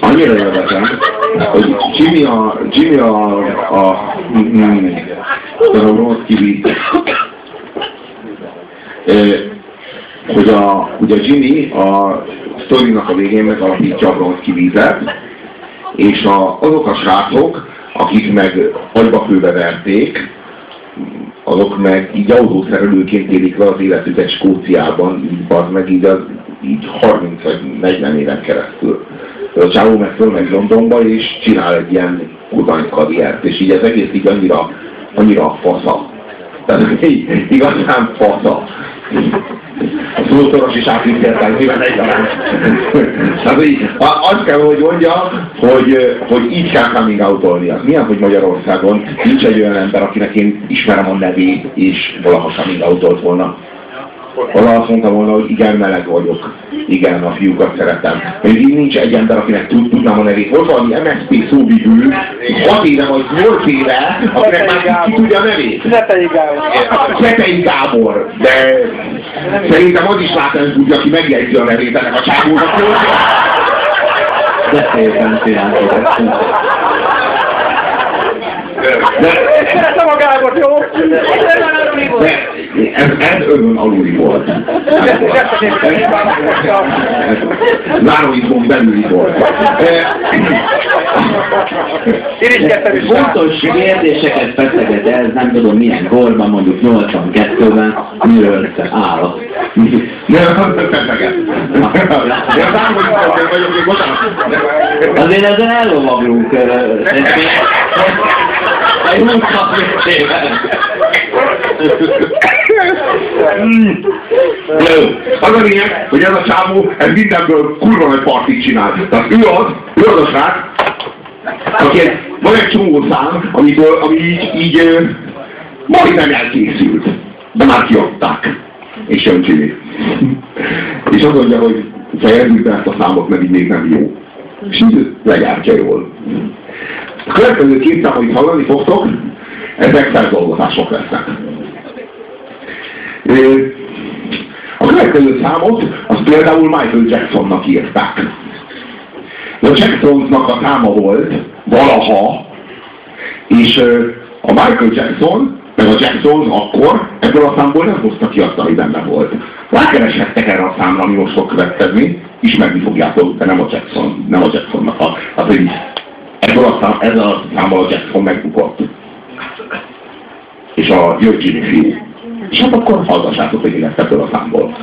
annyira érdekel, hogy Jimmy a, Jimmy a, a, mm, a Ross Kiwi, hogy a, ugye Jimmy a sztorinak a végén megalapítja a Bronski vízet, és a, azok a srácok, akik meg agybakőbe verték, azok meg így autószerelőként élik le az életüket Skóciában, így az meg így, az, így 30 vagy 40 éven keresztül. A csávó meg fölmegy Londonba, és csinál egy ilyen kurvány karriert, és így az egész így annyira, annyira fasza. Tehát így, igazán fasza. Szószoros is átvitt értelmében egyaránt. Tehát így, azt kell, hogy mondja, hogy, hogy így kell coming out Az milyen, hogy Magyarországon nincs egy olyan ember, akinek én ismerem a nevét, és valaha coming out volna. Valaha azt mondta volna, hogy igen, meleg vagyok. Igen, a fiúkat szeretem. Még így nincs egy ember, akinek tud, tudnám a nevét. Volt valami MSZP szóvivő, 6 éve vagy 8 éve, akinek már ki tudja a nevét. Szepei Gábor. Szepei Gábor. De szerintem az is látni tudja, aki megjegyzi a nevét ennek a csávónak. De szépen csináltuk. De... Szeretem a Gábor, jó? De ez, ez önön aluli volt. Záróizmon belüli volt. Fontos kérdéseket feszeget ez, nem tudom milyen korban, mondjuk 82-ben, miről állok. Nem, nem feszeget. Azért ezen ellovaglunk. Egy 20 Az a lényeg, hogy ez a csávó, ez mindenből kurva nagy partit csinál. Tehát ő az, ő az a srác, aki van egy csomó szám, amikor, ami így, így majdnem elkészült, de már kiadták. És jön Jimmy. És azt mondja, hogy fejezzük be ezt a számot, mert így még nem jó. És így legyártja jól. A következő két szám, amit hallani fogtok, ezek feldolgozások lesznek. A következő számot, az például Michael Jacksonnak írták. A Jacksonnak a száma volt valaha, és a Michael Jackson, meg a Jackson akkor ebből a számból nem hozta ki azt, ami benne volt. Rákereshettek erre a számra, ami most fog következni, ismerni fogjátok, de nem a Jackson, nem a Jacksonnak a, az, hogy ebből a szám, ezzel a számmal a Jackson megbukott. És a Jimmy fiú. És hát akkor hallgassátok, mi lesz ebből a számból.